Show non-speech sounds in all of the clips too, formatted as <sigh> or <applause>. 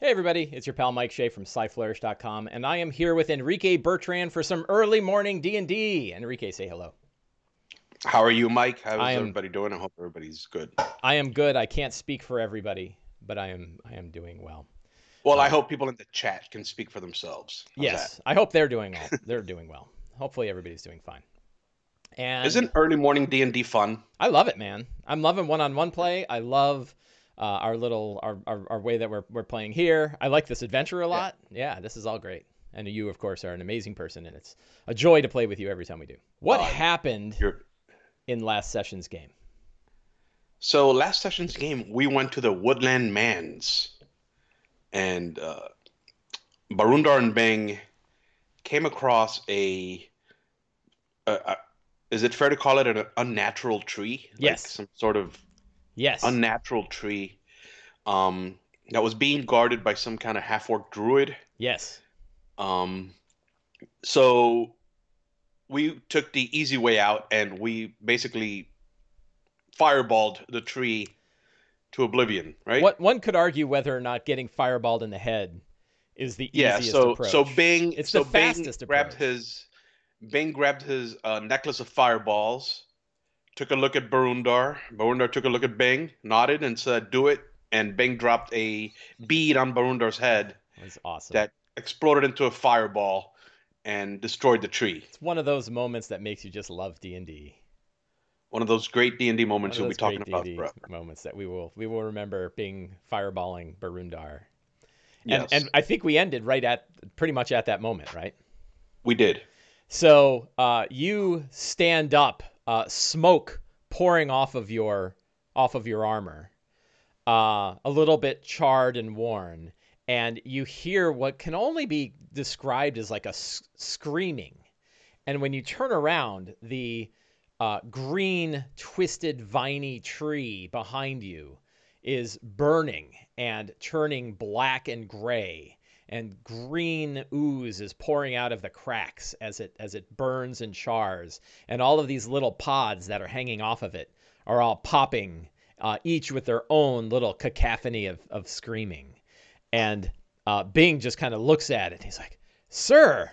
Hey everybody, it's your pal Mike Shea from SlyFlourish.com, and I am here with Enrique Bertran for some early morning D&D. Enrique, say hello. How are you, Mike? How's am- everybody doing? I hope everybody's good. I am good. I can't speak for everybody, but I am I am doing well. Well, I um, hope people in the chat can speak for themselves. How's yes, I hope they're doing well. <laughs> they're doing well. Hopefully everybody's doing fine. And that? Isn't early morning D and D fun? I love it, man. I'm loving one-on-one play. I love uh, our little our, our, our way that we're we're playing here. I like this adventure a lot. Yeah. this is all great. And you, of course, are an amazing person, and it's a joy to play with you every time we do. What Uh, happened You're... in last session's game? So last session's game, we went to the Woodland Manse, and uh, Barundar and Bang came across a, a, a. Is it fair to call it an unnatural tree? Like Yes. some sort of Yes. unnatural tree, um, that was being guarded by some kind of half-orc druid. yes. Um, so we took the easy way out and we basically fireballed the tree to oblivion, right? What one could argue whether or not getting fireballed in the head is the Yeah, easiest so approach. so Bing It's so the fastest Bing grabbed approach. his Bing grabbed his uh, necklace of fireballs, took a look at Barundar. Barundar took a look at Bing, nodded and said, "Do it." And Bing dropped a bead on Barundar's head was awesome. that exploded into a fireball and destroyed the tree. it's one of those moments that makes you just love D and D. One of those great D and D moments we'll be talking great about D&D forever. moments that we will we will remember being fireballing Barundar. Yes, And and I think we ended right at pretty much at that moment, right? we did. So uh, you stand up, uh, smoke pouring off of your off of your armor, uh, a little bit charred and worn, and you hear what can only be described as like a s- screaming. And when you turn around, the uh, green, twisted, viney tree behind you is burning and turning black and gray. And green ooze is pouring out of the cracks as it as it burns and chars. And all of these little pods that are hanging off of it are all popping uh, each with their own little cacophony of, of screaming and uh, bing just kind of looks at it he's like sir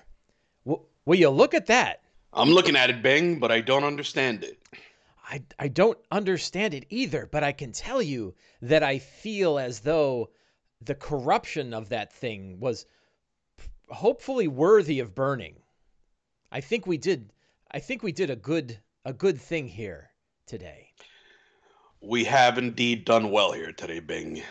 w- will you look at that I'm looking at it, Bing, but I don't understand it. I, I don't understand it either, but I can tell you that I feel as though the corruption of that thing was hopefully worthy of burning. I think we did I think we did a good a good thing here today. We have indeed done well here today, Bing.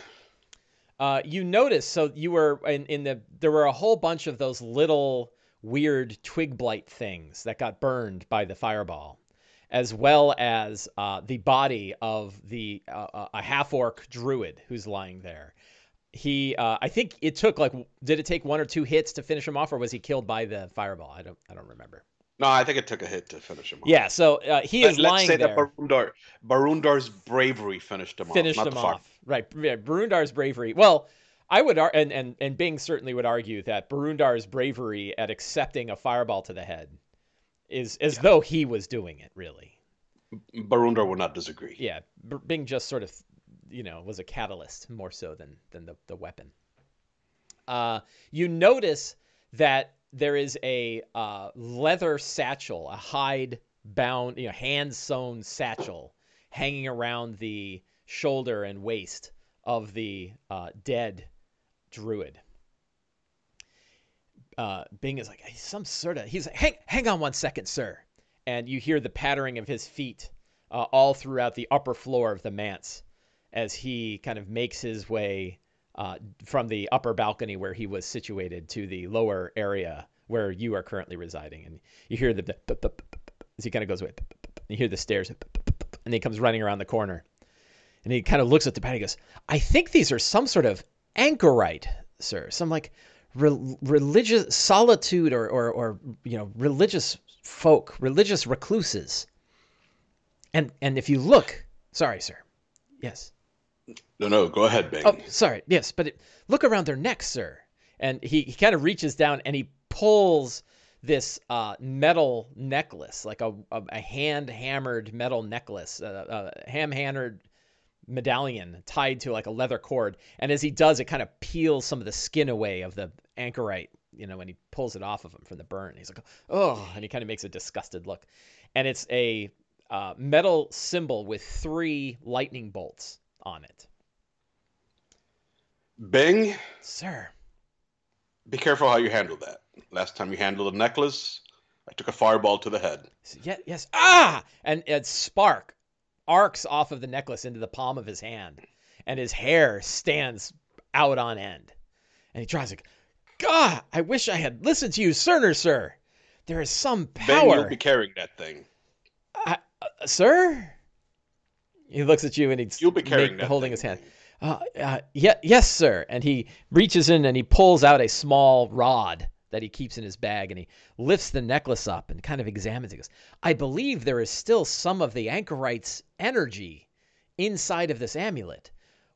Uh, you notice so you were in, in the there were a whole bunch of those little weird twig blight things that got burned by the fireball as well as uh, the body of the uh, uh, a half orc druid who's lying there. He uh, i think it took like did it take one or two hits to finish him off or was he killed by the fireball? I don't i don't remember No, I think it took a hit to finish him off. yeah so uh, he Let, is let's lying say there that Barundar, Barundar's bravery finished him finished off. not him off. Right. Yeah, Barundar's bravery. Well, I would ar- and, and and Bing certainly would argue that Barundar's bravery at accepting a fireball to the head is as though he was doing it really. Barundar would not disagree. Yeah, B- Bing just sort of you know was a catalyst more so than than the the weapon. Uh, you notice that there is a uh, leather satchel, a hide bound, you know, hand sewn satchel hanging around the shoulder and waist of the uh, dead druid. Uh, Bing is like, he's some sort of, he's like, hang, hang on one second, sir. And you hear the pattering of his feet uh, all throughout the upper floor of the manse as he kind of makes his way uh, from the upper balcony where he was situated to the lower area where you are currently residing. And you hear the, the, the, the as he kind of goes away. You hear the stairs, and he comes running around the corner. And he kind of looks at the pad. He goes, "I think these are some sort of anchorite, sir. Some like re- religious solitude, or, or or you know, religious folk, religious recluses. And and if you look, sorry, sir. Yes. No, no, go ahead, Bing. Oh, sorry. Yes, but it, look around their necks, sir. And he, he kind of reaches down and he pulls this uh, metal necklace, like a, a, a hand hammered metal necklace, a, uh, ham hammered medallion tied to like a leather cord, and as he does, it kind of peels some of the skin away of the anchorite. You know, when he pulls it off of him from the burn, he's like, "Oh," and he kind of makes a disgusted look. And it's a uh, metal symbol with three lightning bolts on it. Bing, Sir, be careful how you handle that. Last time you handled a necklace, I took a fireball to the head. yes, yes, ah! And a spark arcs off of the necklace into the palm of his hand, and his hair stands out on end. And he tries like, God, I wish I had listened to you sooner, sir. There is some power. you'll be carrying that thing. I, uh, sir? He looks at you and he's You'll be carrying make- that holding thing, his hand. Uh, uh, yeah, yes, sir. And he reaches in and he pulls out a small rod that he keeps in his bag and he lifts the necklace up and kind of examines it. He goes, I believe there is still some of the anchorite's energy inside of this amulet.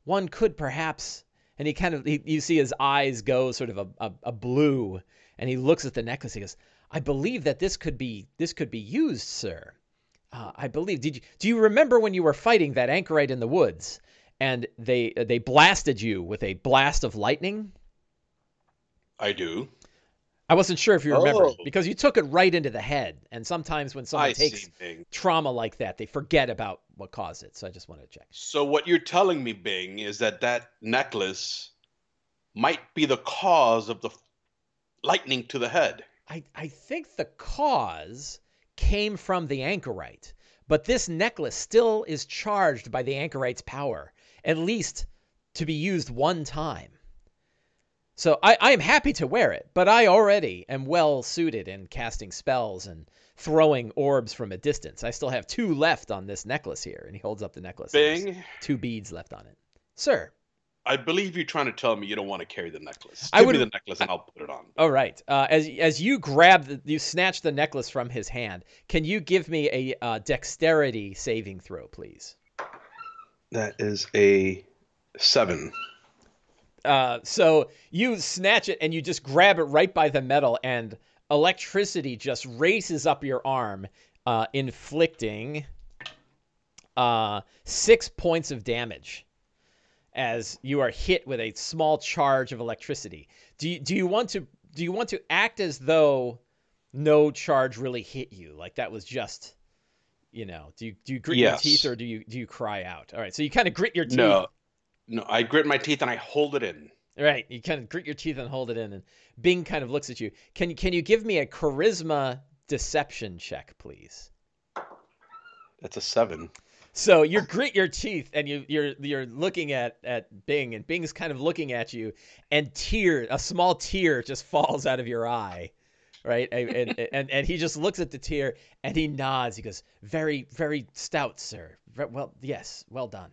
One could perhaps, and he kind of, he, you see his eyes go sort of a, a, a blue, and he looks at the necklace. He goes, I believe that this could be, this could be used, sir. Uh, I believe. Did you do you remember when you were fighting that anchorite in the woods, and they they blasted you with a blast of lightning? I do. I wasn't sure if you remember Oh. because you took it right into the head, and sometimes when someone I takes trauma like that, they forget about what caused it. So I just wanted to check. So what you're telling me, Bing, is that that necklace might be the cause of the lightning to the head. I I think the cause came from the anchorite, but this necklace still is charged by the anchorite's power, at least to be used one time. So I, I am happy to wear it, but I already am well suited in casting spells and throwing orbs from a distance. I still have two left on this necklace here, and he holds up the necklace. Bing, two beads left on it. Sir, I believe you're trying to tell me you don't want to carry the necklace. I Give would- me the necklace and I'll put it on. All right. Uh, as as you grab, the, you snatch the necklace from his hand. Can you give me a uh, dexterity saving throw, please? That is a seven. Uh, so you snatch it and you just grab it right by the metal, and electricity just races up your arm, uh, inflicting uh, six points of damage as you are hit with a small charge of electricity. Do you, do you want to do you want to act as though no charge really hit you, like that was just, you know? Do you do you grit Yes. your teeth or do you do you cry out? All right, so you kind of grit your teeth. No, no. I grit my teeth and I hold it in. Right, you kind of grit your teeth and hold it in, and Bing kind of looks at you. Can can you give me a charisma deception check, please? That's a seven. So you grit your teeth and you you're you're looking at at Bing, and Bing's kind of looking at you, and tear a small tear just falls out of your eye, right? And and, <laughs> and, and he just looks at the tear and he nods. He goes, "Very very stout, sir. Well, yes, well done."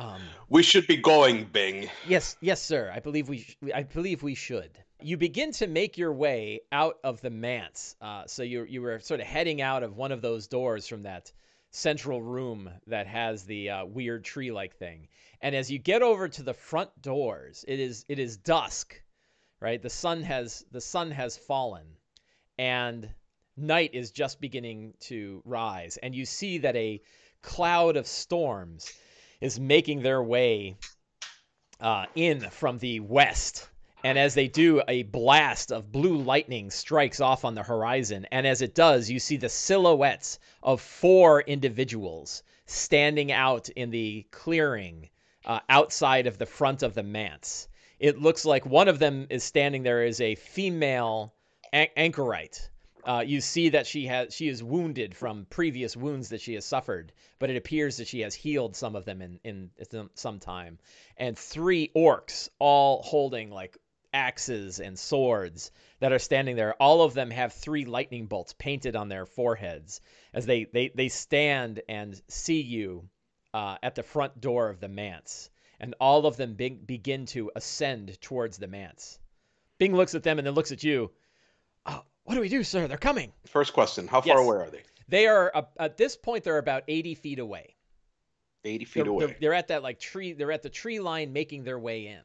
Um, We should be going, Bing. Yes, yes, sir. I believe we. Sh- I believe we should. You begin to make your way out of the manse. Uh, so you you were sort of heading out of one of those doors from that central room that has the uh, weird tree-like thing. And as you get over to the front doors, it is it is dusk, right? The sun has the sun has fallen, and night is just beginning to rise. And you see that a cloud of storms is making their way uh, in from the west. And as they do, a blast of blue lightning strikes off on the horizon. And as it does, you see the silhouettes of four individuals standing out in the clearing uh, outside of the front of the manse. It looks like one of them is standing there is a female an- anchorite. Uh, you see that she has she is wounded from previous wounds that she has suffered, but it appears that she has healed some of them in in some- time. And three orcs, all holding like axes and swords, that are standing there. All of them have three lightning bolts painted on their foreheads as they they they stand and see you uh, at the front door of the manse, and all of them be- begin to ascend towards the manse. Bing looks at them and then looks at you. "Oh, what do we do, sir? They're coming. First question: How far Yes. away are they? They are uh, at this point. They're about eighty feet away. Eighty feet They're, away. they're, they're at that like tree. They're at the tree line, making their way in.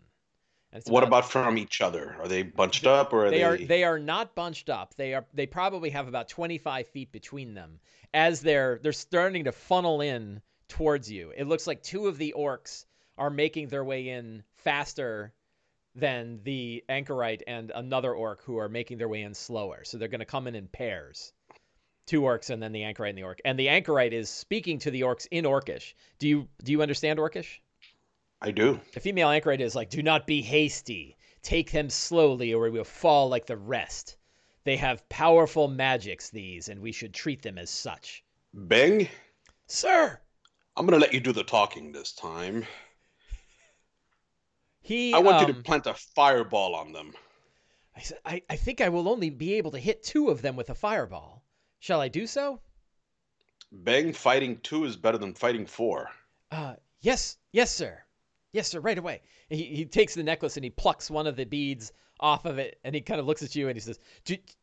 And it's What about from each other? Are they bunched up or are they they? are they are not bunched up. They are they probably have about 25 feet between them as they're they're starting to funnel in towards you. It looks like two of the orcs are making their way in faster than the anchorite and another orc who are making their way in slower. So they're going to come in in pairs. Two orcs and then the anchorite and the orc. And the anchorite is speaking to the orcs in orcish. Do you do you understand orcish? I do. The female anchorite is like, "Do not be hasty. Take them slowly or we will fall like the rest. They have powerful magics these and we should treat them as such." Bing, Sir, I'm gonna let you do the talking this time. He I want you um, to plant a fireball on them. I, said, I, I think I will only be able to hit two of them with a fireball. Shall I do so? Bang, fighting two is better than fighting four. Uh, yes, yes, sir. Yes, sir, right away. He, he takes the necklace and he plucks one of the beads off of it and he kind of looks at you and he says,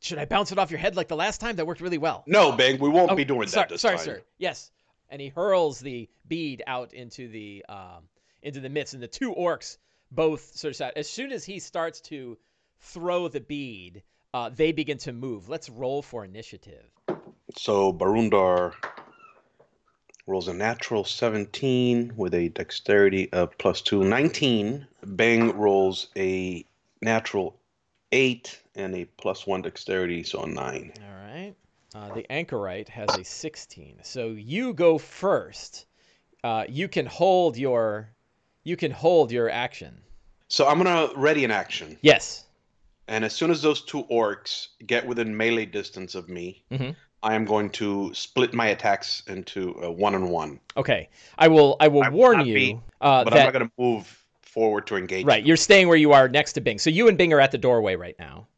Should I bounce it off your head like the last time? That worked really well. No, Bang, we won't Oh, be doing sorry, that this sorry, time. sir. Yes. And he hurls the bead out into the um, into the midst, and the two orcs both sort of. As soon as he starts to throw the bead, uh, they begin to move. Let's roll for initiative. So Barundar rolls a natural 17 with a dexterity of plus 2, 19. Bang rolls a natural 8 and a plus 1 dexterity, so a 9. All right. Uh, the anchorite has a 16. So you go first. Uh, you can hold your you can hold your action. So I'm going to ready an action. Yes. And as soon as those two orcs get within melee distance of me, Mhm. I am going to split my attacks into a one and one. Okay. I will I will I warn not you be- uh, But that I'm not going to move forward to engage. Right, you. you're staying where you are next to Bing. So you and Bing are at the doorway right now,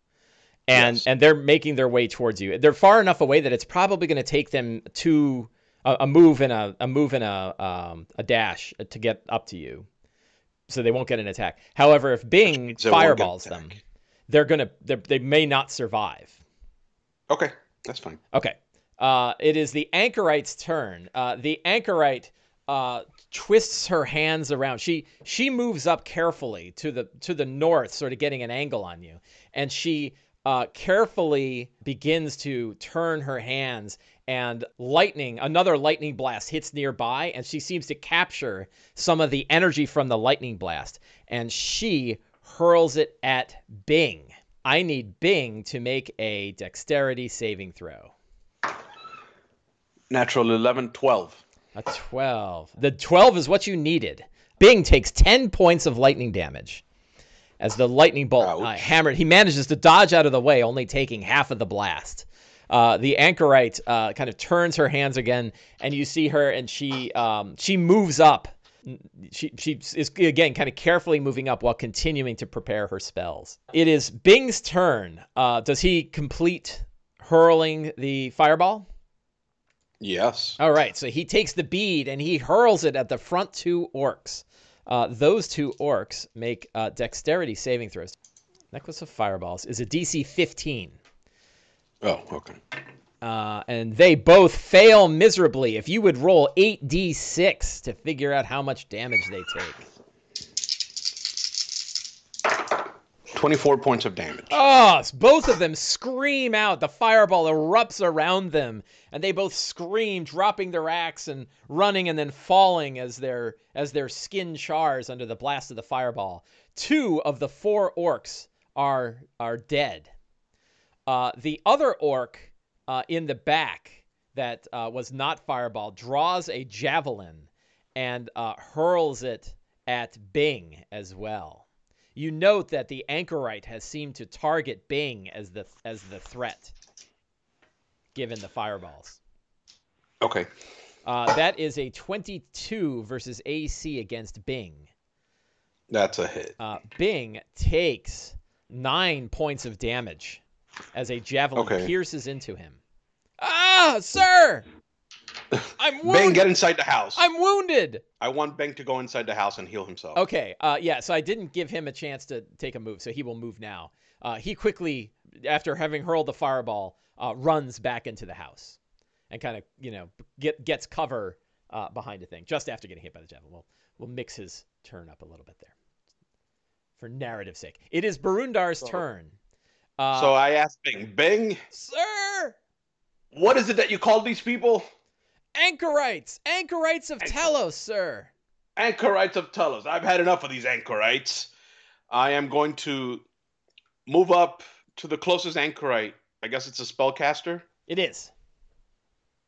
and Yes. and they're making their way towards you. They're far enough away that it's probably going to take them to a, a move and a a move and a um, a dash to get up to you, so they won't get an attack. However, if Bing means they won't get an fireballs them, they're gonna they're, they may not survive. Okay, that's fine. Okay. Uh, it is the anchorite's turn. Uh, the anchorite uh, twists her hands around. She she moves up carefully to the to the north, sort of getting an angle on you, and she uh, carefully begins to turn her hands. And lightning, another lightning blast hits nearby, and she seems to capture some of the energy from the lightning blast, and she hurls it at Bing. I need Bing to make a dexterity saving throw. Natural 11, 12. A 12. The 12 is what you needed. Bing takes 10 points of lightning damage. As the lightning bolt uh, hammered, he manages to dodge out of the way, only taking half of the blast. Uh, the anchorite uh, kind of turns her hands again, and you see her, and she um, she moves up. She she is again kind of carefully moving up while continuing to prepare her spells. It is Bing's turn. Uh, does he complete hurling the fireball? Yes. All right, so he takes the bead and he hurls it at the front two orcs. Uh, those two orcs make uh, dexterity saving throws. Necklace of Fireballs is a DC 15, Oh, okay. uh, and they both fail miserably. If you would roll 8d6 to figure out how much damage they take. 24 points of damage. Oh, both of them scream out. The fireball erupts around them, and they both scream, dropping their axe and running and then falling as their as their skin chars under the blast of the fireball. Two of the four orcs are are dead. Uh, the other orc uh, in the back that uh, was not fireball draws a javelin and uh, hurls it at Bing as well. You note that the anchorite has seemed to target Bing as the as the threat, given the fireballs. Okay. Uh, that is a 22 versus AC against Bing. That's a hit. Uh, Bing takes nine points of damage as a javelin Okay. pierces into him. Ah, sir! I'm wounded. <laughs> Bang, get inside the house. I'm wounded. I want Bang to go inside the house and heal himself. Okay. Uh, yeah. So I didn't give him a chance to take a move, so he will move now. Uh, he quickly, after having hurled the fireball, uh, runs back into the house, and kind of you know get gets cover uh, behind a thing just after getting hit by the javelin. We'll we'll mix his turn up a little bit there, for narrative sake. It is Barundar's So- turn. Uh, so I asked Bing, Bing, sir, what is it that you call these people? Anchorites! Anchorites of Anchor- Talos, sir! Anchorites of Talos. I've had enough of these anchorites. I am going to move up to the closest anchorite. I guess it's a spellcaster. It is.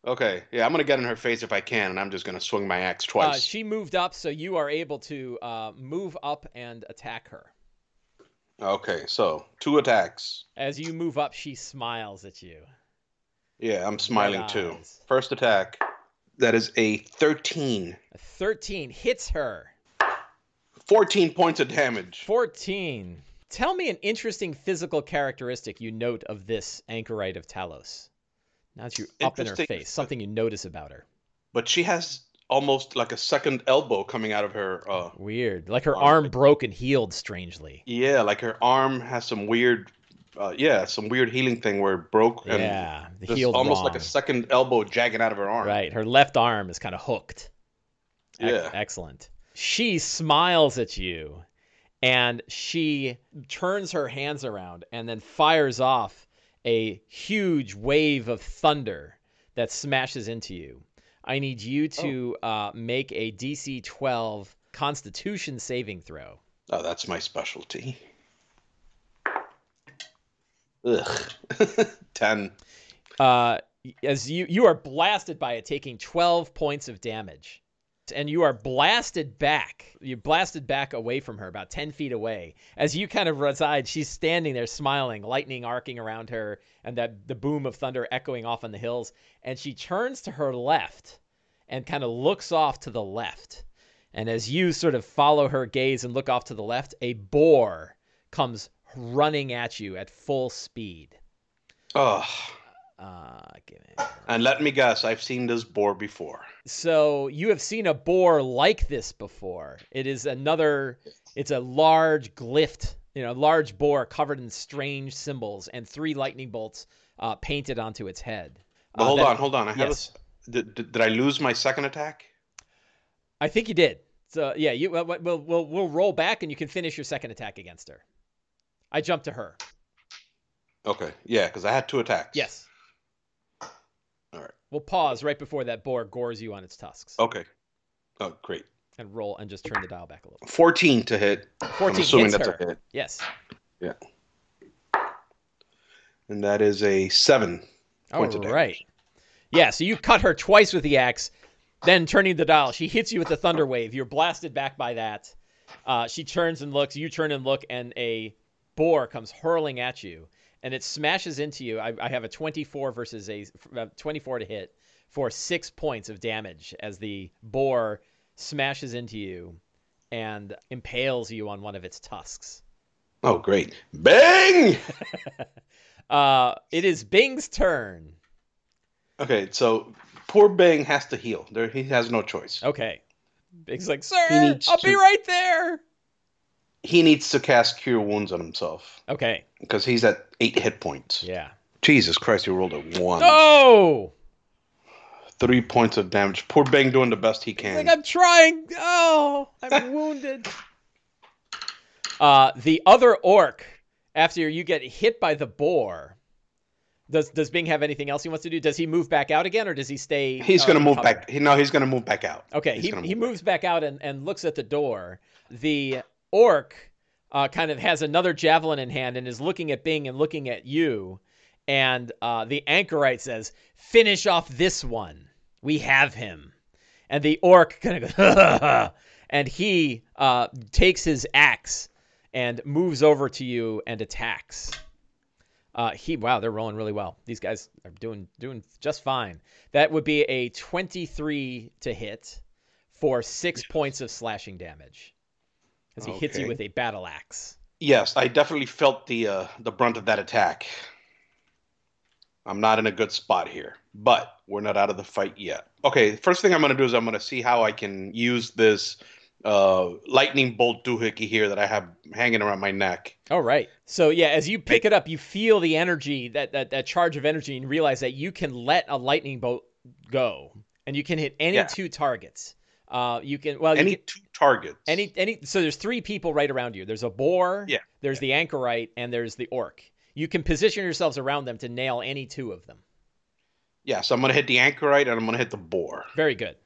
Okay, yeah, I'm gonna get in her face if I can, and I'm just gonna swing my axe Uh, twice. she moved up, so you are able to uh, move up and attack her. Okay, so two attacks. As you move up, she smiles at you. Yeah, I'm smiling Red too. eyes. First attack. That is a 13. A 13 hits her. 14 points of damage. 14. Tell me an interesting physical characteristic you note of this anchorite of Talos. Now that you're up in her Interesting- face, something you notice about her. But she has almost like a second elbow coming out of her. Uh, Weird. Like her Arm. arm broke and healed strangely. yeah, like her arm has some weird, uh, yeah, some weird healing thing where it broke and Yeah, the healed almost wrong. like a second elbow jagging out of her arm. Right, her left arm is kind of hooked. Yeah. excellent. She smiles at you and she turns her hands around and then fires off a huge wave of thunder that smashes into you. I need you to uh, make a DC 12 Constitution saving throw. Oh, that's my specialty. Ugh. <laughs> 10. Uh, as you you are blasted by it, taking 12 points of damage, and you are blasted back. You're blasted back away from her, about 10 feet away. As you kind of reside, she's standing there smiling, lightning arcing around her, and that the boom of thunder echoing off on the hills. And she turns to her left and kind of looks off to the left. And as you sort of follow her gaze and look off to the left, a boar comes running at you at full speed. Ugh. Uh, give me. And let me guess, I've seen this boar before. So you have seen a boar like this before. It is another. It's a large glyph, you know, large boar covered in strange symbols and three lightning bolts uh, painted onto its head. But Uh, hold that- on, hold on. I have yes. a, did, did, I lose my second attack? I think you did. So yeah, you we'll we'll we'll, we'll roll back and you can finish your second attack against her. I jumped to her. Okay, yeah, because I had two attacks. Yes. All right. We'll pause right before that boar gores you on its tusks Okay. Oh, great. and roll and just turn the dial back a little. 14 to hit. 14 I'm assuming hits that's her. a hit. Yes. Yeah. And that is a 7. All points of damage. right. Yeah, so you cut her twice with the axe, then turning the dial, she hits you with the thunder wave. You're blasted back by that. Uh, she turns and looks. You turn and look, and a boar comes hurling at you, and it smashes into you. I, I have a 24 versus a uh, 24 to hit for six points of damage as the boar smashes into you and impales you on one of its tusks. Oh, great. Bang! <laughs> Uh, it is Bing's turn. Okay, so poor Bing has to heal. There, he has no choice. Okay. Big's like, sir, I'll be right there. He needs to cast Cure Wounds on himself Okay. because he's at 8 hit points. Yeah. Jesus Christ, he rolled a 1. No. Three points of damage. Poor Bang doing the best he can. like I'm trying. Oh, I'm <laughs> wounded. Uh, the other orc, after you get hit by the boar, does does Bing have anything else he wants to do? Does he move back out again, or does he stay? he's uh, going to move cover? back. He, no, he's going to move back out. Okay, He's he, he move back. moves back out and, and looks at the door. The orc uh, kind of has another javelin in hand and is looking at Bing and looking at you. And uh, the anchorite says, Finish off this one. We have him. And the orc kind of goes, <laughs> and he uh, takes his axe and moves over to you and attacks. Uh, he wow, they're rolling really well. These guys are doing doing just fine. That would be a 23 to hit for six points of slashing damage as he hits you with a battle axe. Yes, I definitely felt the uh, the brunt of that attack. I'm not in a good spot here, but we're not out of the fight yet. Okay, the first thing I'm going to do is I'm going to see how I can use this uh, lightning bolt doohickey here that I have hanging around my neck. All right. So yeah, as you pick it up, you feel the energy that that that charge of energy, and realize that you can let a lightning bolt go, and you can hit any Yeah. two targets. Uh, you can well you Any can- two targets. Any any so there's three people right around you. There's a boar, Yeah, there's the anchorite, and there's the orc. You can position yourselves around them to nail any two of them. Yeah, so I'm gonna hit the anchorite and I'm gonna hit the boar. Very good.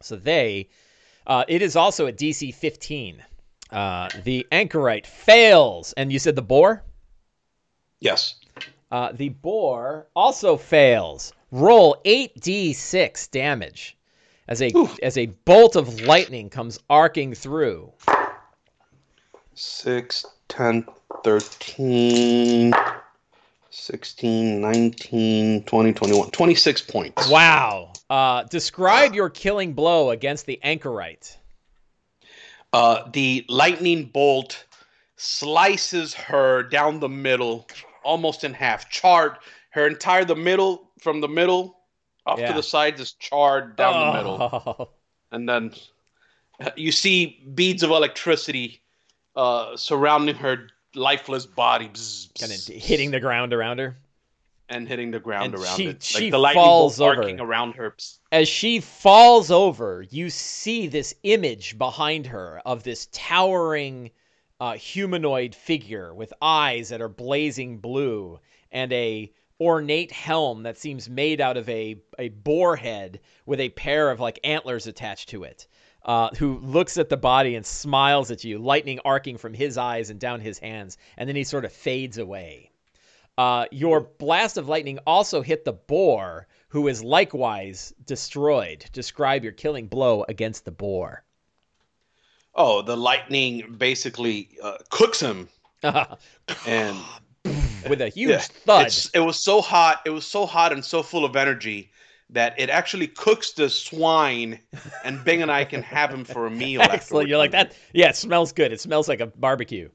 So they, uh, it is also a DC 15. Uh, the anchorite fails, and you said the boar. Yes. Uh, the boar also fails. Roll 8d6 damage as a Oof. as a bolt of lightning comes arcing through. 6, 10, 13, 16, 19, 20, 21. 26 points. Wow. Uh, describe your killing blow against the anchorite. Uh, the lightning bolt slices her down the middle, almost in half, charred. Her entire the middle, from the middle up Yeah. to the sides, is charred down the middle, Oh. and then uh, you see beads of electricity uh, surrounding her lifeless body, Kind of hitting the ground around her. and hitting the ground And around she- it. she like the lightning falls over. around her. As she falls over, you see this image behind her of this towering uh, humanoid figure with eyes that are blazing blue and a ornate helm that seems made out of a, a boar head with a pair of like antlers attached to it. Uh, who looks at the body and smiles at you, lightning arcing from his eyes and down his hands, and then he sort of fades away. Uh, your blast of lightning also hit the boar, who is likewise destroyed. Describe your killing blow against the boar. Oh, the lightning basically uh, cooks him, <laughs> and With a huge Yeah, thud. It's, it was so hot. It was so hot and so full of energy that it actually cooks the swine, and Bing and I can have him for a meal. <laughs> Excellent. afterwards. You're like that. Yeah, it smells good. It smells like a barbecue.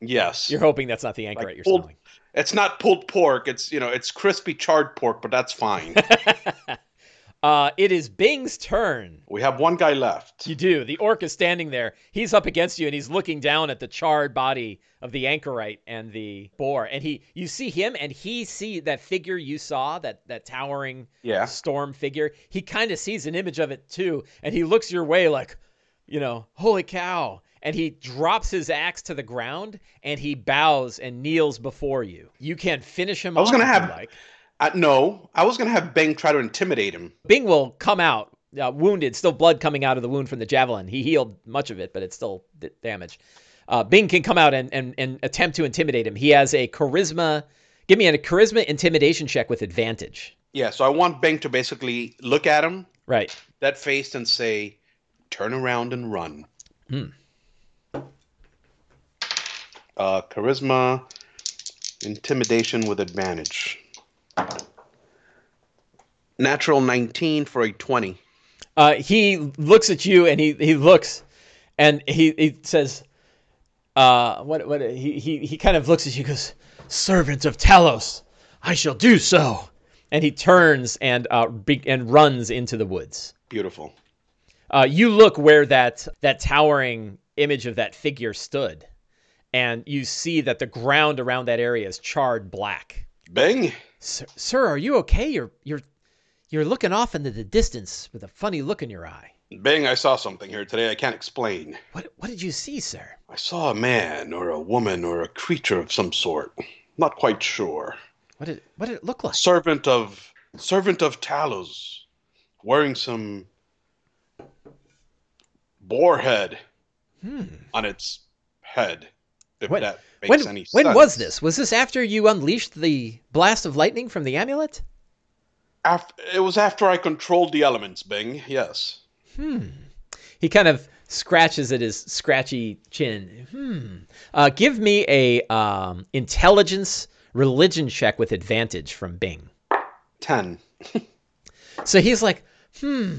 Yes, You're hoping that's not the anchorite Like you're pulled- smelling. it's not pulled pork. It's you know it's crispy charred pork, but that's fine. <laughs> uh, it is Bing's turn. we have one guy left. You do. The orc is standing there. He's up against you and he's looking down at the charred body of the anchorite and the boar. And he you see him and he see that figure you saw, that that towering Yeah. storm figure. He kind of sees an image of it too, and he looks your way like, you know, holy cow. And he drops his axe to the ground and he bows and kneels before you. You can finish him I was gonna have- like. Uh, no, I was gonna have Bing try to intimidate him. Bing will come out uh, wounded, still blood coming out of the wound from the javelin. He healed much of it, but it's still d- damage. Uh, Bing can come out and, and, and attempt to intimidate him. He has a charisma. Give me a charisma intimidation check with advantage. Yeah, so I want Bing to basically look at him, Right. that face, and say, "Turn around and run." Hmm. Uh, charisma, intimidation with advantage. Natural 19 for a 20. Uh, he looks at you and he, he looks and he, he says, uh, what, what, he, he, he kind of looks at you goes, Servant of Talos, I shall do so. And he turns and, uh, be, and runs into the woods. Beautiful. Uh, you look where that that towering image of that figure stood, and you see that the ground around that area is charred black. Bing, Sir, sir, are you okay? You're you're you're looking off into the distance with a funny look in your eye. Bing, I saw something here today I can't explain. What what did you see, sir? I saw a man or a woman or a creature of some sort. Not quite sure. What did what did it look like? Servant of servant of Talos, wearing some boar head Hmm. on its head. If When- that makes When any when sense. was this? Was this after you unleashed the blast of lightning from the amulet? Af- it was after I controlled the elements, Bing. Yes. Hmm. He kind of scratches at his scratchy chin. Hmm. Uh, give me a um, intelligence religion check with advantage from Bing. Ten. <laughs> So he's like, hmm. And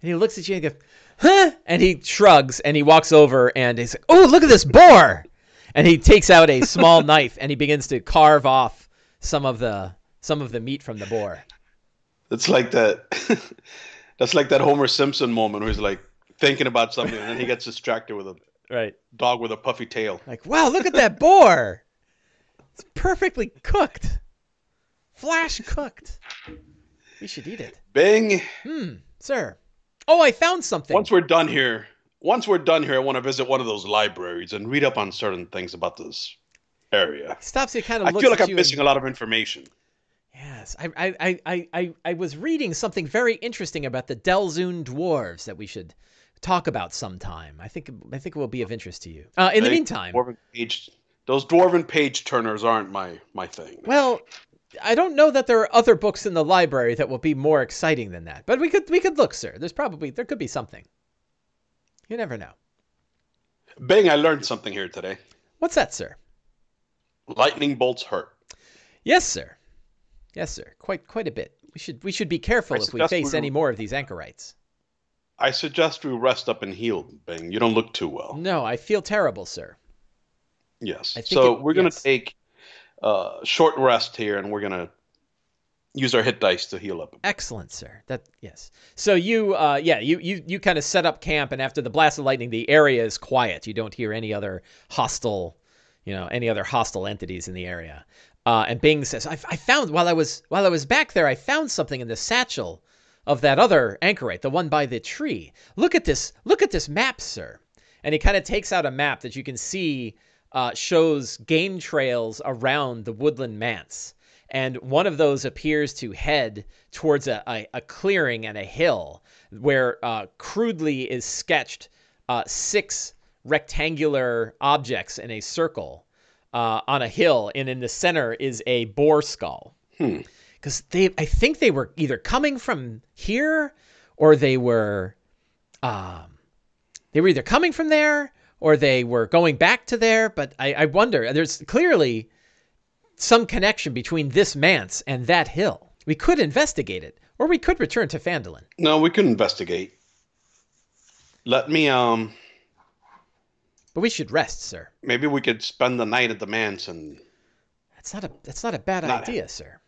he looks at you and goes, huh? And he shrugs and he walks over and he's like, oh, look at this boar. And he takes out a small <laughs> knife and he begins to carve off some of the some of the meat from the boar. It's like that. <laughs> that's like that Homer Simpson moment where he's like thinking about something and then he gets distracted with a Right. dog with a puffy tail. Like, wow, look at that boar. It's perfectly cooked. Flash cooked. We should eat it. Bing. Hmm, sir. Oh, I found something. Once we're done here, once we're done here, I want to visit one of those libraries and read up on certain things about this area. Stops. He kind of I feel like I'm missing and- a lot of information. Yes, I, I, I, I, I, was reading something very interesting about the Delzoun dwarves that we should talk about sometime. I think I think it will be of interest to you. Uh, in the meantime, Dwarven page, those dwarven page turners aren't my my thing. well, I don't know that there are other books in the library that will be more exciting than that. But we could we could look, sir. There's probably there could be something. You never know. Bang! I learned something here today. What's that, sir? Lightning bolts hurt. Yes, sir. Yes, sir. Quite quite a bit. We should we should be careful I if we face we- any more of these anchorites. I suggest we rest up and heal, Bing. You don't look too well. No, I feel terrible, sir. Yes. So it- we're gonna take a short rest here, and we're gonna use our hit dice to heal up. Excellent, sir. That yes. So you, uh, yeah, you you you kind of set up camp, and after the blast of lightning, the area is quiet. You don't hear any other hostile, you know, any other hostile entities in the area. Uh, and Bing says, I, "I found while I was while I was back there, I found something in the satchel of that other anchorite, the one by the tree. Look at this. Look at this map, sir." And he kind of takes out a map that you can see uh, shows game trails around the woodland manse and one of those appears to head towards a, a, a clearing and a hill where uh, crudely is sketched uh, six rectangular objects in a circle uh, on a hill, and in the center is a boar skull. Hmm. Because they, I think they were either coming from here or they were, um, they were either coming from there or they were going back to there. But I, I wonder. There's clearly some connection between this manse and that hill. We could investigate it, or we could return to Phandalin. No, we could investigate. Let me um. But we should rest, sir. Maybe we could spend the night at the manse and That's not a that's not a bad Not- idea, sir.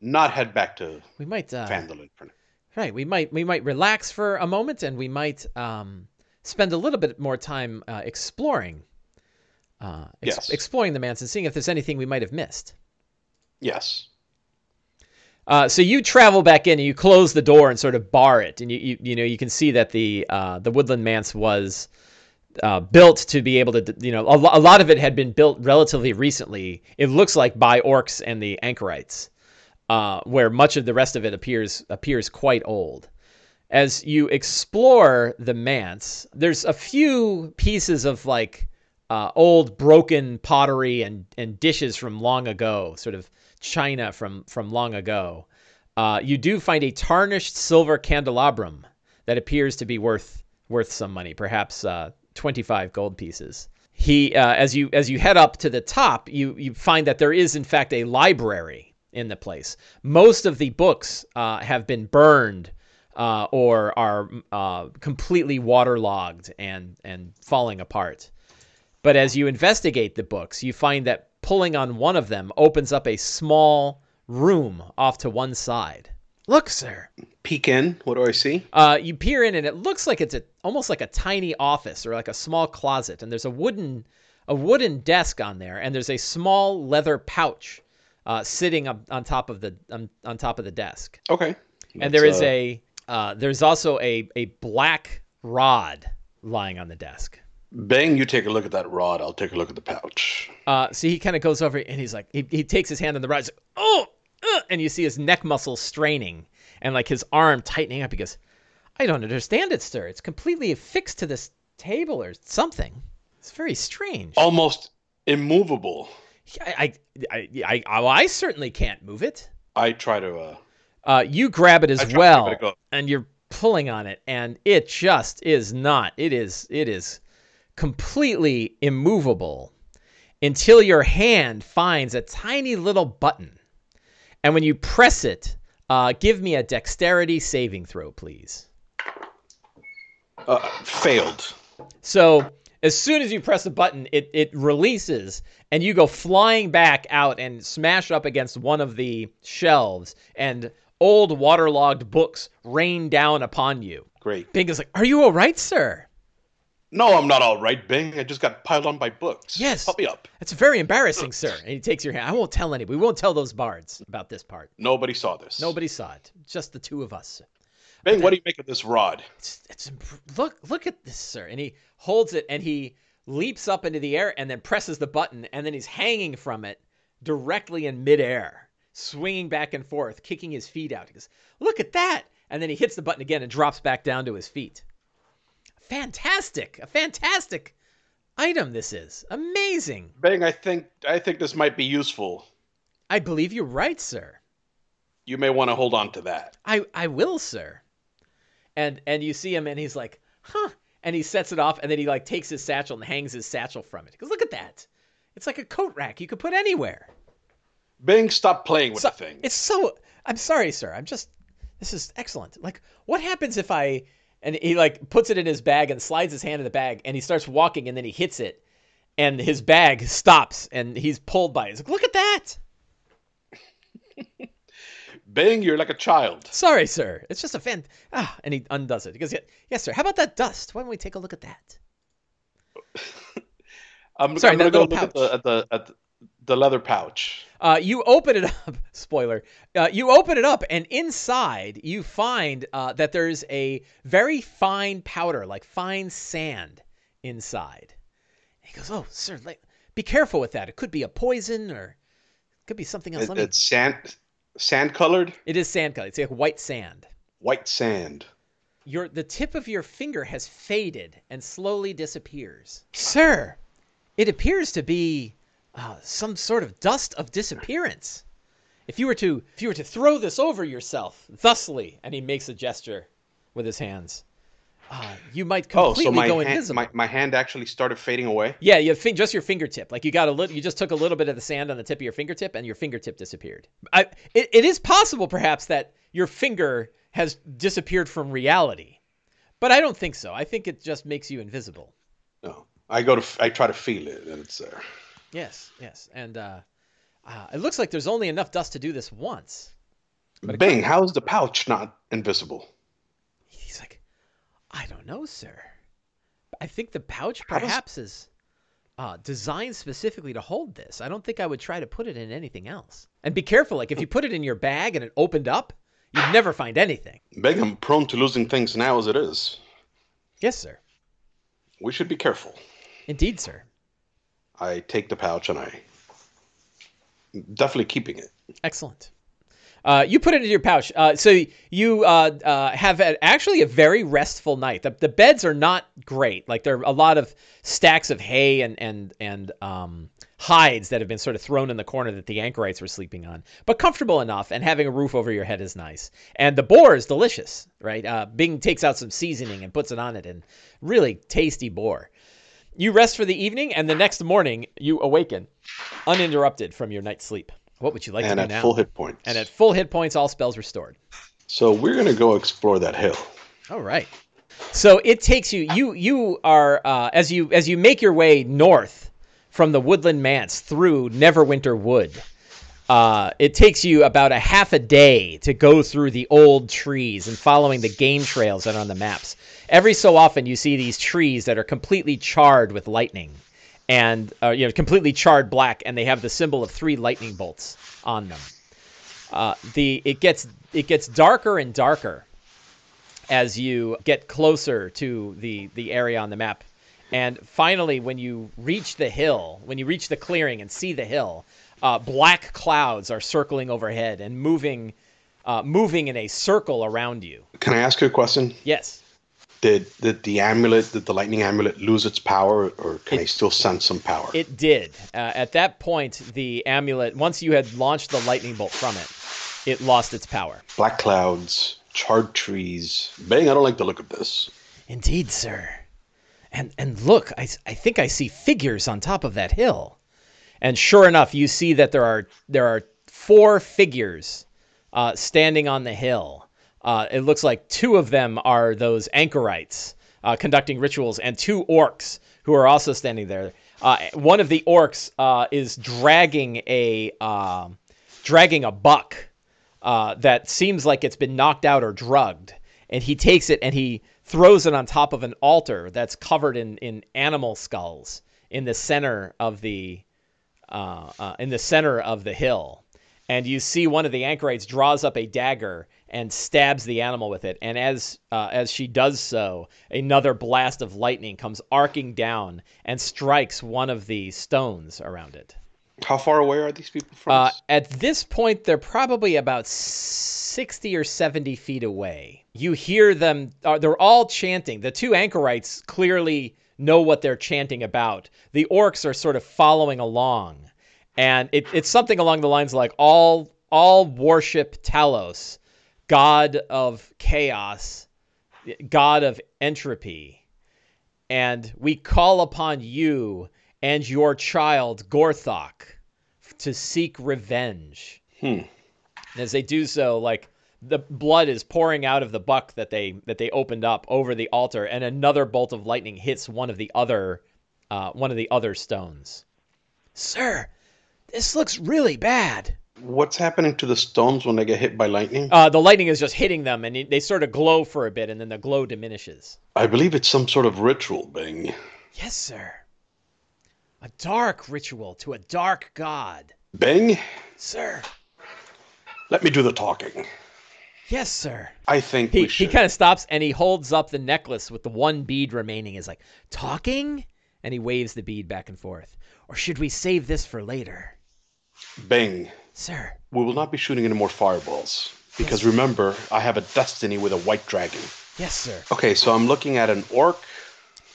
not head back to We might uh, Phandalin for now. right. We might we might relax for a moment, and we might um, spend a little bit more time uh, exploring. Uh, ex- Yes. exploring the manse and seeing if there's anything we might have missed. Yes. Uh, so you travel back in and you close the door and sort of bar it, and you you, you know you can see that the uh, the woodland manse was uh, built to be able to you know a, lo- a lot of it had been built relatively recently. It looks like by orcs and the anchorites, uh, where much of the rest of it appears appears quite old. As you explore the manse, there's a few pieces of like uh, old broken pottery and and dishes from long ago, sort of china from from long ago. Uh, you do find a tarnished silver candelabrum that appears to be worth worth some money, perhaps uh, 25 gold pieces. He, uh, as you as you head up to the top, you you find that there is in fact a library in the place. Most of the books uh, have been burned uh, or are uh, completely waterlogged and and falling apart. But as you investigate the books, you find that pulling on one of them opens up a small room off to one side. Look, sir. Peek in. What do I see? Uh, you peer in, and it looks like it's a, almost like a tiny office or like a small closet. And there's a wooden a wooden desk on there, and there's a small leather pouch uh, sitting up on top of the on, on top of the desk. Okay. and there is Let's, uh, a uh, there's also a a black rod lying on the desk. Bang! You take a look at that rod. I'll take a look at the pouch. Uh, so he kind of goes over and he's like, he, he takes his hand on the rod. He's like, oh, uh, and you see his neck muscles straining and like his arm tightening up. He goes, I don't understand it, sir. It's completely affixed to this table or something. It's very strange. Almost immovable. I, I, I, I, well, I certainly can't move it. I try to. Uh, Uh, you grab it as well, it and you're pulling on it, and it just is not. It is. It is completely immovable until your hand finds a tiny little button, and when you press it, uh, give me a dexterity saving throw, please. uh, failed. So as soon as you press the button, it it releases, and you go flying back out and smash up against one of the shelves, and old waterlogged books rain down upon you. Great. Bing is like, "Are you all right, sir?" No, I'm not all right, Bing. I just got piled on by books. Yes. Help me up. It's very embarrassing, sir. And he takes your hand. I won't tell anybody. We won't tell those bards about this part. Nobody saw this. Nobody saw it. Just the two of us. Bing, what do you make of this rod? It's, it's look look at this, sir. And he holds it and he leaps up into the air and then presses the button and then he's hanging from it directly in midair, swinging back and forth, kicking his feet out. He goes, "Look at that!" And then he hits the button again and drops back down to his feet. Fantastic! A fantastic item this is. Amazing. Bang, I think I think this might be useful. I believe you're right, sir. You may want to hold on to that. I I will, sir. And and you see him and he's like, "Huh." And he sets it off and then he like takes his satchel and hangs his satchel from it. Because "Look at that. It's like a coat rack you could put anywhere." Bing, stop playing with So- the thing. It's so. I'm sorry, sir. I'm just. This is excellent. Like, what happens if I? And he like puts it in his bag and slides his hand in the bag and he starts walking and then he hits it, and his bag stops and he's pulled by it. He's like, look at that. <laughs> Bang, you're like a child. Sorry, sir. It's just a fan. Ah, and he undoes it. He goes, "Yeah- yes, sir. How about that dust? Why don't we take a look at that? <laughs> I'm, Sorry, I'm gonna go look at the, at the at the the leather pouch. Uh, you open it up. <laughs> Spoiler. Uh, you open it up, and inside you find uh, that there's a very fine powder, like fine sand, inside. And he goes, "Oh, sir, like, be careful with that. It could be a poison, or it could be something else." It- Let me. it's sand sand colored It is sand colored. It's like white sand. white sand. Your the tip of your finger has faded and slowly disappears. Sir, it appears to be some sort of dust of disappearance. If you were to if you were to throw this over yourself thusly, and he makes a gesture with his hands, uh, you might Oh, completely so my go hand, invisible. my, my hand actually started fading away. Yeah, you just your fingertip. Like you got a little, you just took a little bit of the sand on the tip of your fingertip, and your fingertip disappeared. I, it, it is possible, perhaps, that your finger has disappeared from reality, but I don't think so. I think it just makes you invisible. No, I go to f- I try to feel it, and it's there. Yes, yes, and uh, uh, it looks like there's only enough dust to do this once. Bing, how is the pouch not invisible? He's like, I don't know, sir. I think the pouch How does- perhaps is uh, designed specifically to hold this. I don't think I would try to put it in anything else. And be careful, like if you put it in your bag and it opened up, you'd never find anything. Bing, I'm prone to losing things now as it is. Yes, sir. We should be careful. Indeed, sir. I take the pouch and I definitely keeping it. Excellent. Uh, you put it into your pouch. Uh, so you uh, uh, have a, actually a very restful night. The, the beds are not great. Like there are a lot of stacks of hay and and and um, hides that have been sort of thrown in the corner that the anchorites were sleeping on. But comfortable enough, and having a roof over your head is nice. And the boar is delicious, right? Uh, Bing takes out some seasoning and puts it on it, and really tasty boar. You rest for the evening, and the next morning you awaken, uninterrupted from your night's sleep. What would you like and to do now? And at full hit points. And at full hit points, all spells restored. so we're gonna go explore that hill. All right. So it takes you. You you are uh, as you as you make your way north from the Woodland Manse through Neverwinter Wood. Uh, it takes you about a half a day to go through the old trees and following the game trails that are on the maps. Every so often, you see these trees that are completely charred with lightning, and uh, you know completely charred black, and they have the symbol of three lightning bolts on them. Uh, the it gets it gets darker and darker as you get closer to the the area on the map. And finally, when you reach the hill, when you reach the clearing and see the hill, uh, black clouds are circling overhead and moving, uh, moving in a circle around you. Can I ask you a question? Yes. Did did the amulet, did the lightning amulet lose its power, or can It- I still sense some power? It did. Uh, at that point, the amulet, once you had launched the lightning bolt from it, it lost its power. Black clouds, charred trees. Bang! I don't like the look of this. Indeed, sir. And and look, I, I think I see figures on top of that hill. And sure enough, you see that there are there are four figures uh, standing on the hill. Uh, it looks like two of them are those anchorites uh, conducting rituals, and two orcs who are also standing there. Uh, one of the orcs uh, is dragging a um dragging a buck uh, that seems like it's been knocked out or drugged, and he takes it and he throws it on top of an altar that's covered in in animal skulls in the center of the uh, in the center of the hill. And you see one of the anchorites draws up a dagger and stabs the animal with it. And as uh, as she does so, another blast of lightning comes arcing down and strikes one of the stones around it. How far away are these people from Uh, at this point, they're probably about 60 or 70 feet away. You hear them, uh, they're all chanting. The two anchorites clearly know what they're chanting about. The orcs are sort of following along. And it, it's something along the lines like all all worship Talos, god of chaos, god of entropy. And we call upon you and your child Gorthok to seek revenge. Hmm. And as they do so, like the blood is pouring out of the buck that they that they opened up over the altar, and another bolt of lightning hits one of the other uh, one of the other stones. Sir, this looks really bad. What's happening to the stones when they get hit by lightning? Uh, the lightning is just hitting them, and they sort of glow for a bit, and then the glow diminishes. I believe it's some sort of ritual, Bing. Yes, sir. A dark ritual to a dark god. Bing, Sir. let me do the talking. Yes, sir. I think He, he kind of stops and he holds up the necklace with the one bead remaining. Is like, talking? And he waves the bead back and forth. Or should we save this for later? Bing, Sir. we will not be shooting any more fireballs. Because remember, I have a destiny with a white dragon. Yes, sir. Okay, so I'm looking at an orc.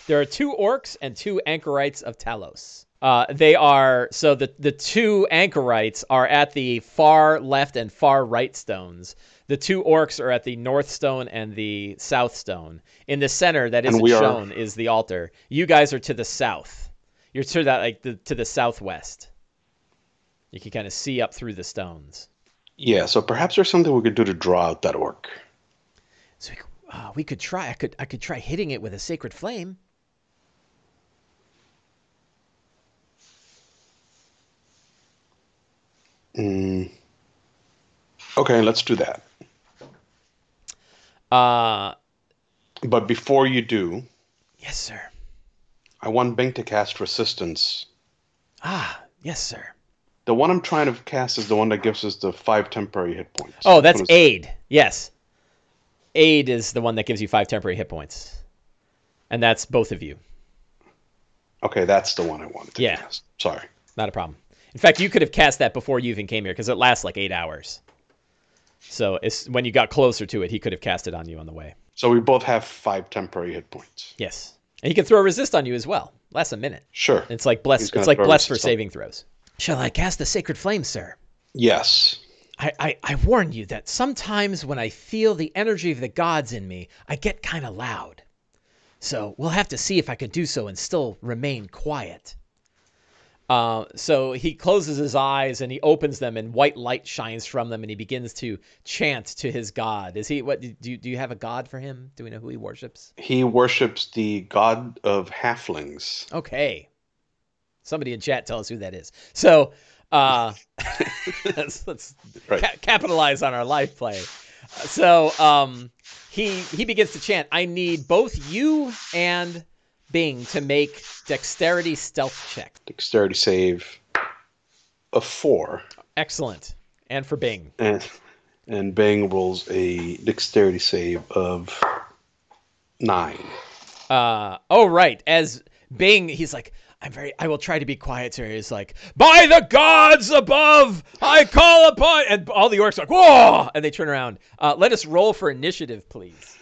There are two orcs and two anchorites of Talos. Uh, they are so the the two anchorites are at the far left and far right stones. The two orcs are at the north stone and the south stone. In the center, that And isn't we are- shown, is the altar. You guys are to the south. You're to that like the, to the southwest. You can kind of see up through the stones. Yeah, so perhaps there's something we could do to draw out that orc. So we, uh, we could try. I could I could try hitting it with a sacred flame. Mm. Okay, let's do that. Uh, But before you do, yes, sir. I want Bing to cast Resistance. Ah, yes, sir. The one I'm trying to cast is the one that gives us the five temporary hit points. Oh, that's aid. Yes. Aid is the one that gives you five temporary hit points. And that's both of you. Okay, that's the one I wanted to Yeah. cast. Sorry. Not a problem. In fact, you could have cast that before you even came here because it lasts like eight hours. So it's, when you got closer to it, he could have cast it on you on the way. So we both have five temporary hit points. Yes. And he can throw a resist on you as well. Lasts a minute. Sure. It's like bless. It's like bless for saving throws. Shall I cast the sacred flame, sir? Yes. I, I, I warn you that sometimes when I feel the energy of the gods in me, I get kind of loud. So we'll have to see if I can do so and still remain quiet. Uh, so he closes his eyes and he opens them, and white light shines from them, and he begins to chant to his god. Is he what? Do you, do you have a god for him? Do we know who he worships? He worships the god of halflings. Okay. Somebody in chat tell us who that is. So uh, <laughs> let's, let's Right. ca- capitalize on our live play. So um, he he begins to chant. I need both you and Bing to make dexterity stealth check. Dexterity save a four. Excellent. And for Bing. And and Bang rolls a dexterity save of nine. Uh, oh right. As Bing, he's like, I'm very. I will try to be quiet. Sir. He's like, by the gods above, I call upon. And all the orcs are like, whoa! And they turn around. Uh, let us roll for initiative, please.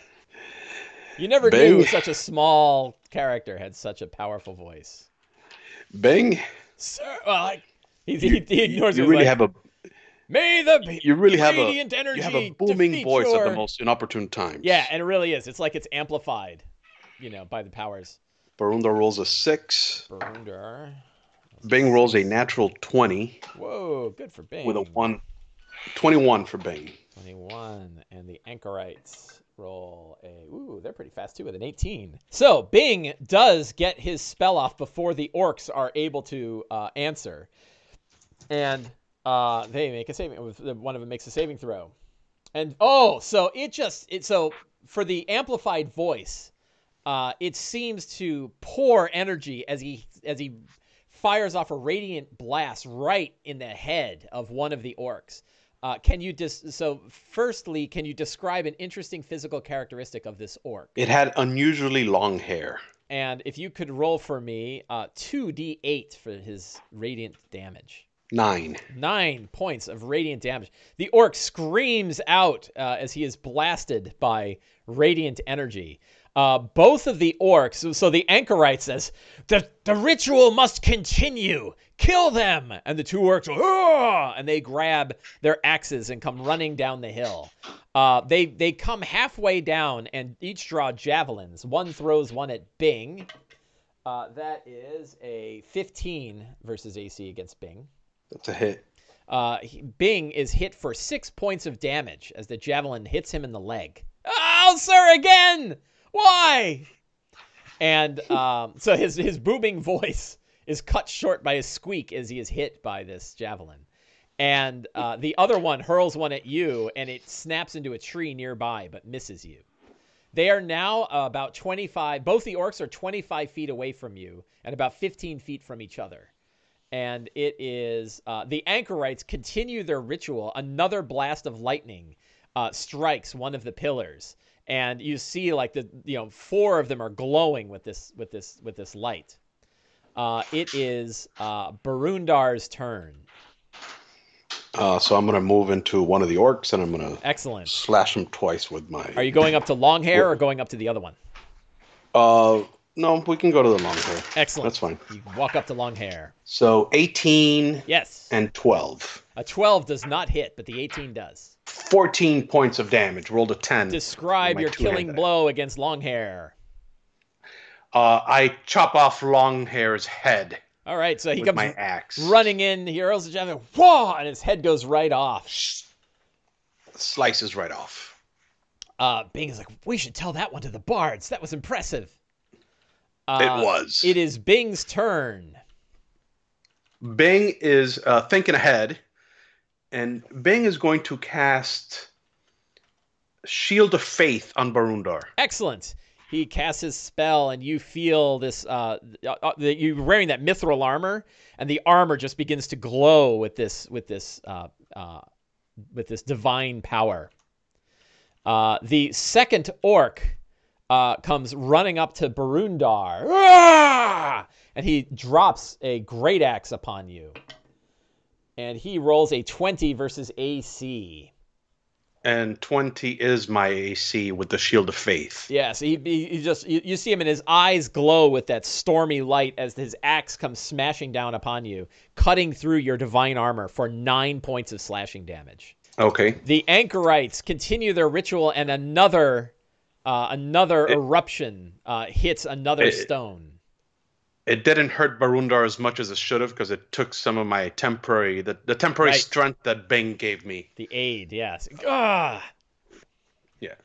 You never knew such a small character had such a powerful voice. Bing. Sir, well, like, he, You, he, ignores you it. really like, have a May the you really have a energy you have a booming voice your... at the most inopportune times. Yeah, and it really is. It's like it's amplified, you know, by the powers. Barundar rolls a six. Barundar. Bing rolls a natural twenty Whoa, good for Bing. with a one. 21 for Bing. 21. And the Anchorites roll a. Ooh, they're pretty fast too with an 18. So Bing does get his spell off before the orcs are able to uh, answer. And uh, they make a saving. One of them makes a saving throw. And oh, so it just. it So for the amplified voice, uh, it seems to pour energy as he as he fires off a radiant blast right in the head of one of the orcs. Uh, can you dis- so firstly, can you describe an interesting physical characteristic of this orc? It had unusually long hair. And if you could roll for me uh, 2d8 for his radiant damage. Nine. Nine points of radiant damage. The orc screams out uh, as he is blasted by radiant energy. Uh, both of the orcs, so, the anchorite says, the, the ritual must continue. Kill them. And the two orcs, and they grab their axes and come running down the hill. Uh, they, they come halfway down and each draw javelins. One throws one at Bing. Uh, that is a 15 versus AC against Bing. That's a hit. Uh, Bing is hit for six points of damage as the javelin hits him in the leg. Oh, sir, again! Why? And um, so his his booming voice is cut short by a squeak as he is hit by this javelin. And uh, the other one hurls one at you, and it snaps into a tree nearby, but misses you. They are now about 25. Both the orcs are 25 feet away from you and about 15 feet from each other and it is uh, the anchorites continue their ritual. Another blast of lightning uh, strikes one of the pillars, and you see like the you know four of them are glowing with this with this with this light. Uh, it is uh, Barundar's turn. Uh, so I'm gonna move into one of the orcs and I'm gonna Excellent. slash him twice with my. Are you going up to long hair or going up to the other one? Uh, no, we can go to the long hair. Excellent. That's fine. You can walk up to long hair. So 18 Yes. and 12. A 12 does not hit, but the 18 does. 14 points of damage. Rolled a 10. Describe your killing blow against long hair. Uh, I chop off long hair's head All right, so he comes my axe. running in. He hurls the javelin, whoa, and his head goes right off. Slices right off. Uh, Bing is like, we should tell that one to the bards. That was impressive. Uh, it was. It is Bing's turn. Bing is uh, thinking ahead, and Bing is going to cast Shield of Faith on Barundar. Excellent. He casts his spell, and you feel this. Uh, uh, uh, you're wearing that mithril armor, and the armor just begins to glow with this, with this, uh, uh, with this divine power. Uh, the second orc uh, comes running up to Barundar, "Ah!" and he drops a great axe upon you. And he rolls a 20 versus AC. And 20 is my AC with the Shield of Faith. Yeah, so he, he, he just you, you see him and his eyes glow with that stormy light as his axe comes smashing down upon you, cutting through your divine armor for nine points of slashing damage. Okay. The anchorites continue their ritual, and another uh, another It- eruption uh, hits another It- stone. It didn't hurt Barundar as much as it should have because it took some of my temporary, the, the temporary Right. strength that Bing gave me. The aid, yes. Ah, Yeah.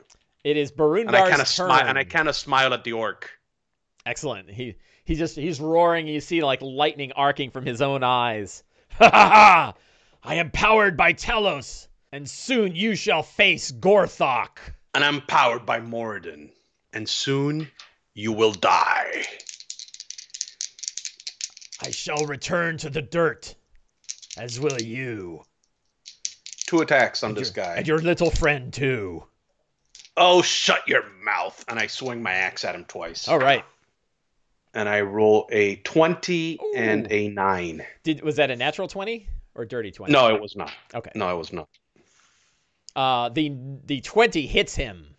it is And I kind Barundar's of turn. smile, and I kind of smile at the orc. Excellent. He he just he's roaring. You see like lightning arcing from his own eyes. <laughs> Ha ha ha! I am powered by Talos, and soon you shall face Gorthok. And I'm powered by Moradin. And soon you will die. I shall return to the dirt, as will you. Two attacks on And this your- guy. and your little friend too. Oh, shut your mouth! And I swing my axe at him twice. All right. And I roll a 20 and a 9. Did was that a natural twenty or dirty twenty? No, it was not. Okay. No, it was not. Uh, the the twenty hits him.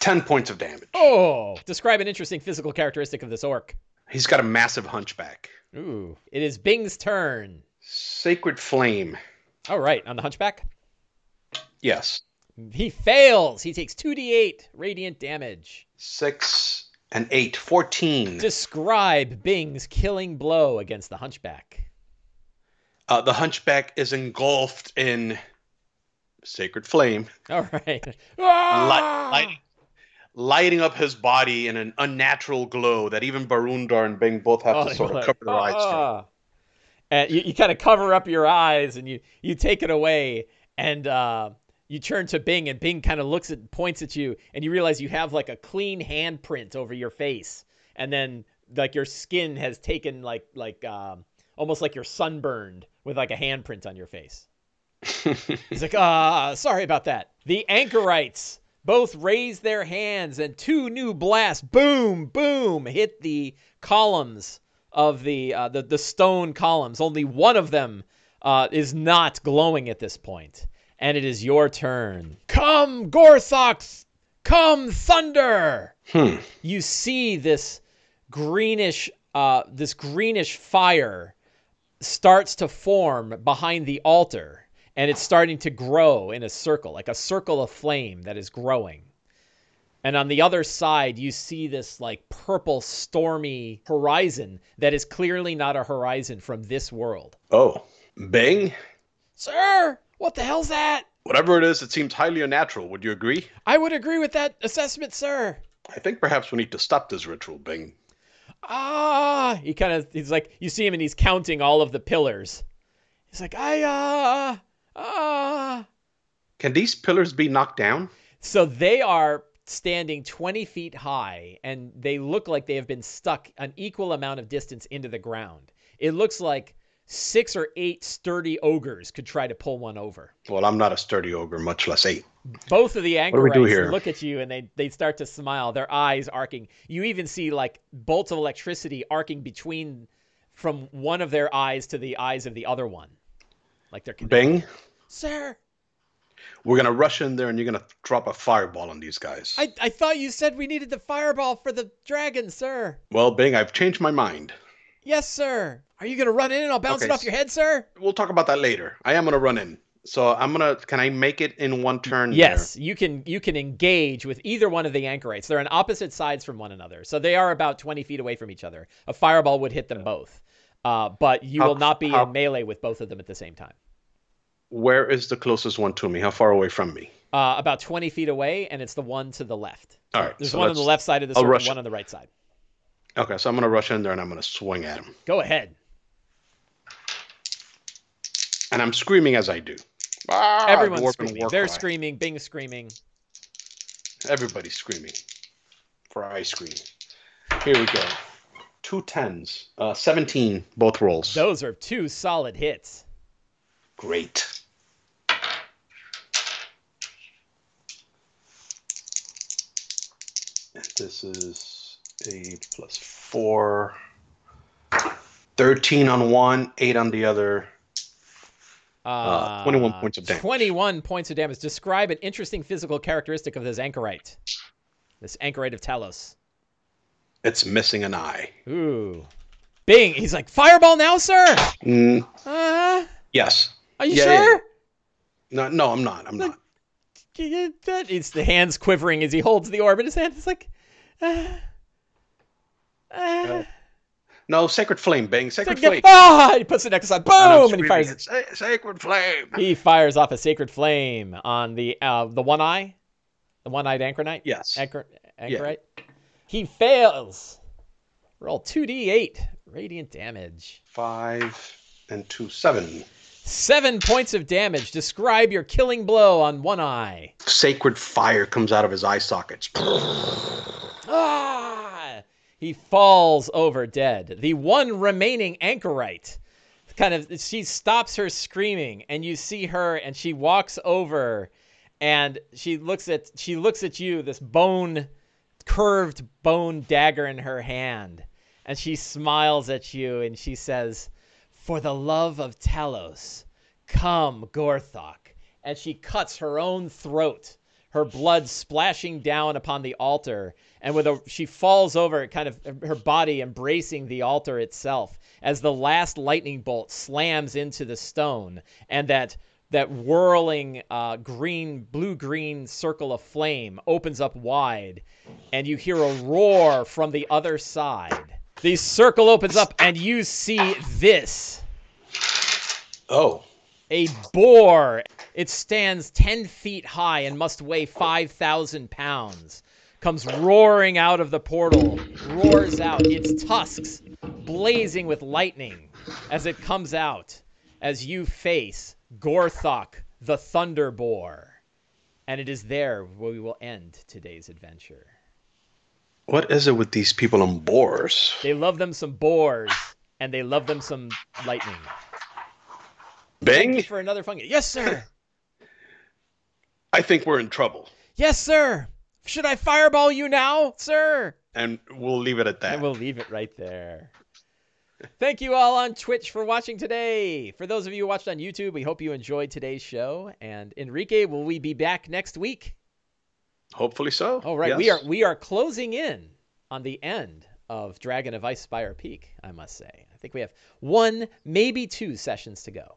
10 points of damage. Oh, describe an interesting physical characteristic of this orc. He's got a massive hunchback. Ooh, it is Bing's turn. Sacred Flame. All right, on the hunchback. Yes. He fails. He takes 2d8 radiant damage. 6 and 8. 14. Describe Bing's killing blow against the hunchback. Uh, the hunchback is engulfed in Sacred Flame, All right. li- Ah! lighting, lighting up his body in an unnatural glow that even Barundar and Bing both have Oh, to sort of like, cover their eyes. "Ah." And you, you kind of cover up your eyes and you, you take it away and uh, you turn to Bing and Bing kind of looks at points at you and you realize you have like a clean handprint over your face and then like your skin has taken like like um, almost like you're sunburned with like a handprint on your face. <laughs> He's like, ah, sorry about that. The anchorites both raise their hands, and two new blasts, boom, boom, hit the columns of the uh, the the stone columns. Only one of them uh, is not glowing at this point. and it is your turn. Come, Gorthox! Come, thunder! Hmm. You see this greenish uh, this greenish fire starts to form behind the altar, and it's starting to grow in a circle, like a circle of flame that is growing. And on the other side, you see this like purple, stormy horizon that is clearly not a horizon from this world. Oh, Bing. Sir, what the hell's that? Whatever it is, it seems highly unnatural. Would you agree? I would agree with that assessment, sir. I think perhaps we need to stop this ritual, Bing. Ah, he kind of he's like you see him and he's counting all of the pillars. He's like, I uh ah. Can these pillars be knocked down? So they are standing 20 feet high and they look like they have been stuck an equal amount of distance into the ground. It looks like six or eight sturdy ogres could try to pull one over. Well, I'm not a sturdy ogre, much less eight. Both of the anchorites look at you and they, they start to smile, their eyes arcing. You even see like bolts of electricity arcing between from one of their eyes to the eyes of the other one. Like they're connected. Bing, Sir, we're gonna rush in there and you're gonna drop a fireball on these guys. I, I thought you said we needed the fireball for the dragon, sir. Well, Bing, I've changed my mind. Yes, sir. Are you gonna run in and I'll bounce it off your head, sir? We'll talk about that later. I am gonna run in. So I'm gonna. Can I make it in one turn? Yes, you can you can engage with either one of the anchorites. They're on opposite sides from one another, so they are about twenty feet away from each other. A fireball would hit them both, uh, but you How- will not be how- in melee with both of them at the same time. There? Where is the closest one to me? How far away from me? Uh, about twenty feet away, and it's the one to the left. All right. There's so one on the let's- left side of the I'll circle, rush one it. on the right side. Okay, so I'm gonna rush in there and I'm gonna swing at him, Go ahead. and I'm screaming as I do. Ah, Everyone's screaming. They're cry. screaming. Bing's screaming. Everybody's screaming for ice cream. Here we go. Two tens, uh, seventeen, both rolls. Those are two solid hits. Great. This is plus four. 13 on one, eight on the other. Uh, 21 points of damage. 21 points of damage. Describe an interesting physical characteristic of this anchorite. This anchorite of Talos. It's missing an eye. Ooh. Bing. He's like, fireball now, sir? Mm, Uh, yes. are you Yeah, yeah, sure? No, no, I'm not. I'm not. It's the hands quivering as he holds the orb in his hand. It's like, uh, uh, No, sacred flame, bang. it's Sacred flame. ah! He puts it next to side. And Boom! And he fires. it. sa- sacred flame. He fires off a sacred flame on the uh, the one eye, the one-eyed anchor knight. Yes. Anchor, anchorite. He fails. Roll two d8 radiant damage. Five and two, seven. Seven points of damage. Describe your killing blow on one eye. Sacred fire comes out of his eye sockets. Ah! He falls over dead. The one remaining anchorite kind of she stops her screaming and you see her and she walks over and she looks at she looks at you this bone curved bone dagger in her hand and she smiles at you and she says for the love of Talos come Gorthok and she cuts her own throat her blood splashing down upon the altar and with a she falls over kind of her body embracing the altar itself as the last lightning bolt slams into the stone and that that whirling uh, green blue green circle of flame opens up wide and you hear a roar from the other side. The circle opens up and you see this. Oh, a boar. It stands 10 feet high and must weigh 5,000 pounds. Comes roaring out of the portal, roars out, its tusks blazing with lightning as it comes out as you face Gorthok, the Thunder Boar. And it is there where we will end today's adventure. what is it with these people and boars? They love them some boars, and they love them some lightning. You for another fun game. Yes, sir. I think we're in trouble, Yes, sir. Should I fireball you now, sir? and we'll leave it at that. And we'll leave it right there. Thank you all on Twitch for watching today. For those of you who watched on YouTube, we hope you enjoyed today's show. And Enrique, will we be back next week? Hopefully so. All right, yes. we are we are closing in on the end of Dragon of Icespire Peak. I must say, I think we have one, maybe two sessions to go.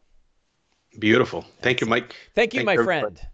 Beautiful. Thank you, Mike. Thank you, Thank my you, friend. everybody.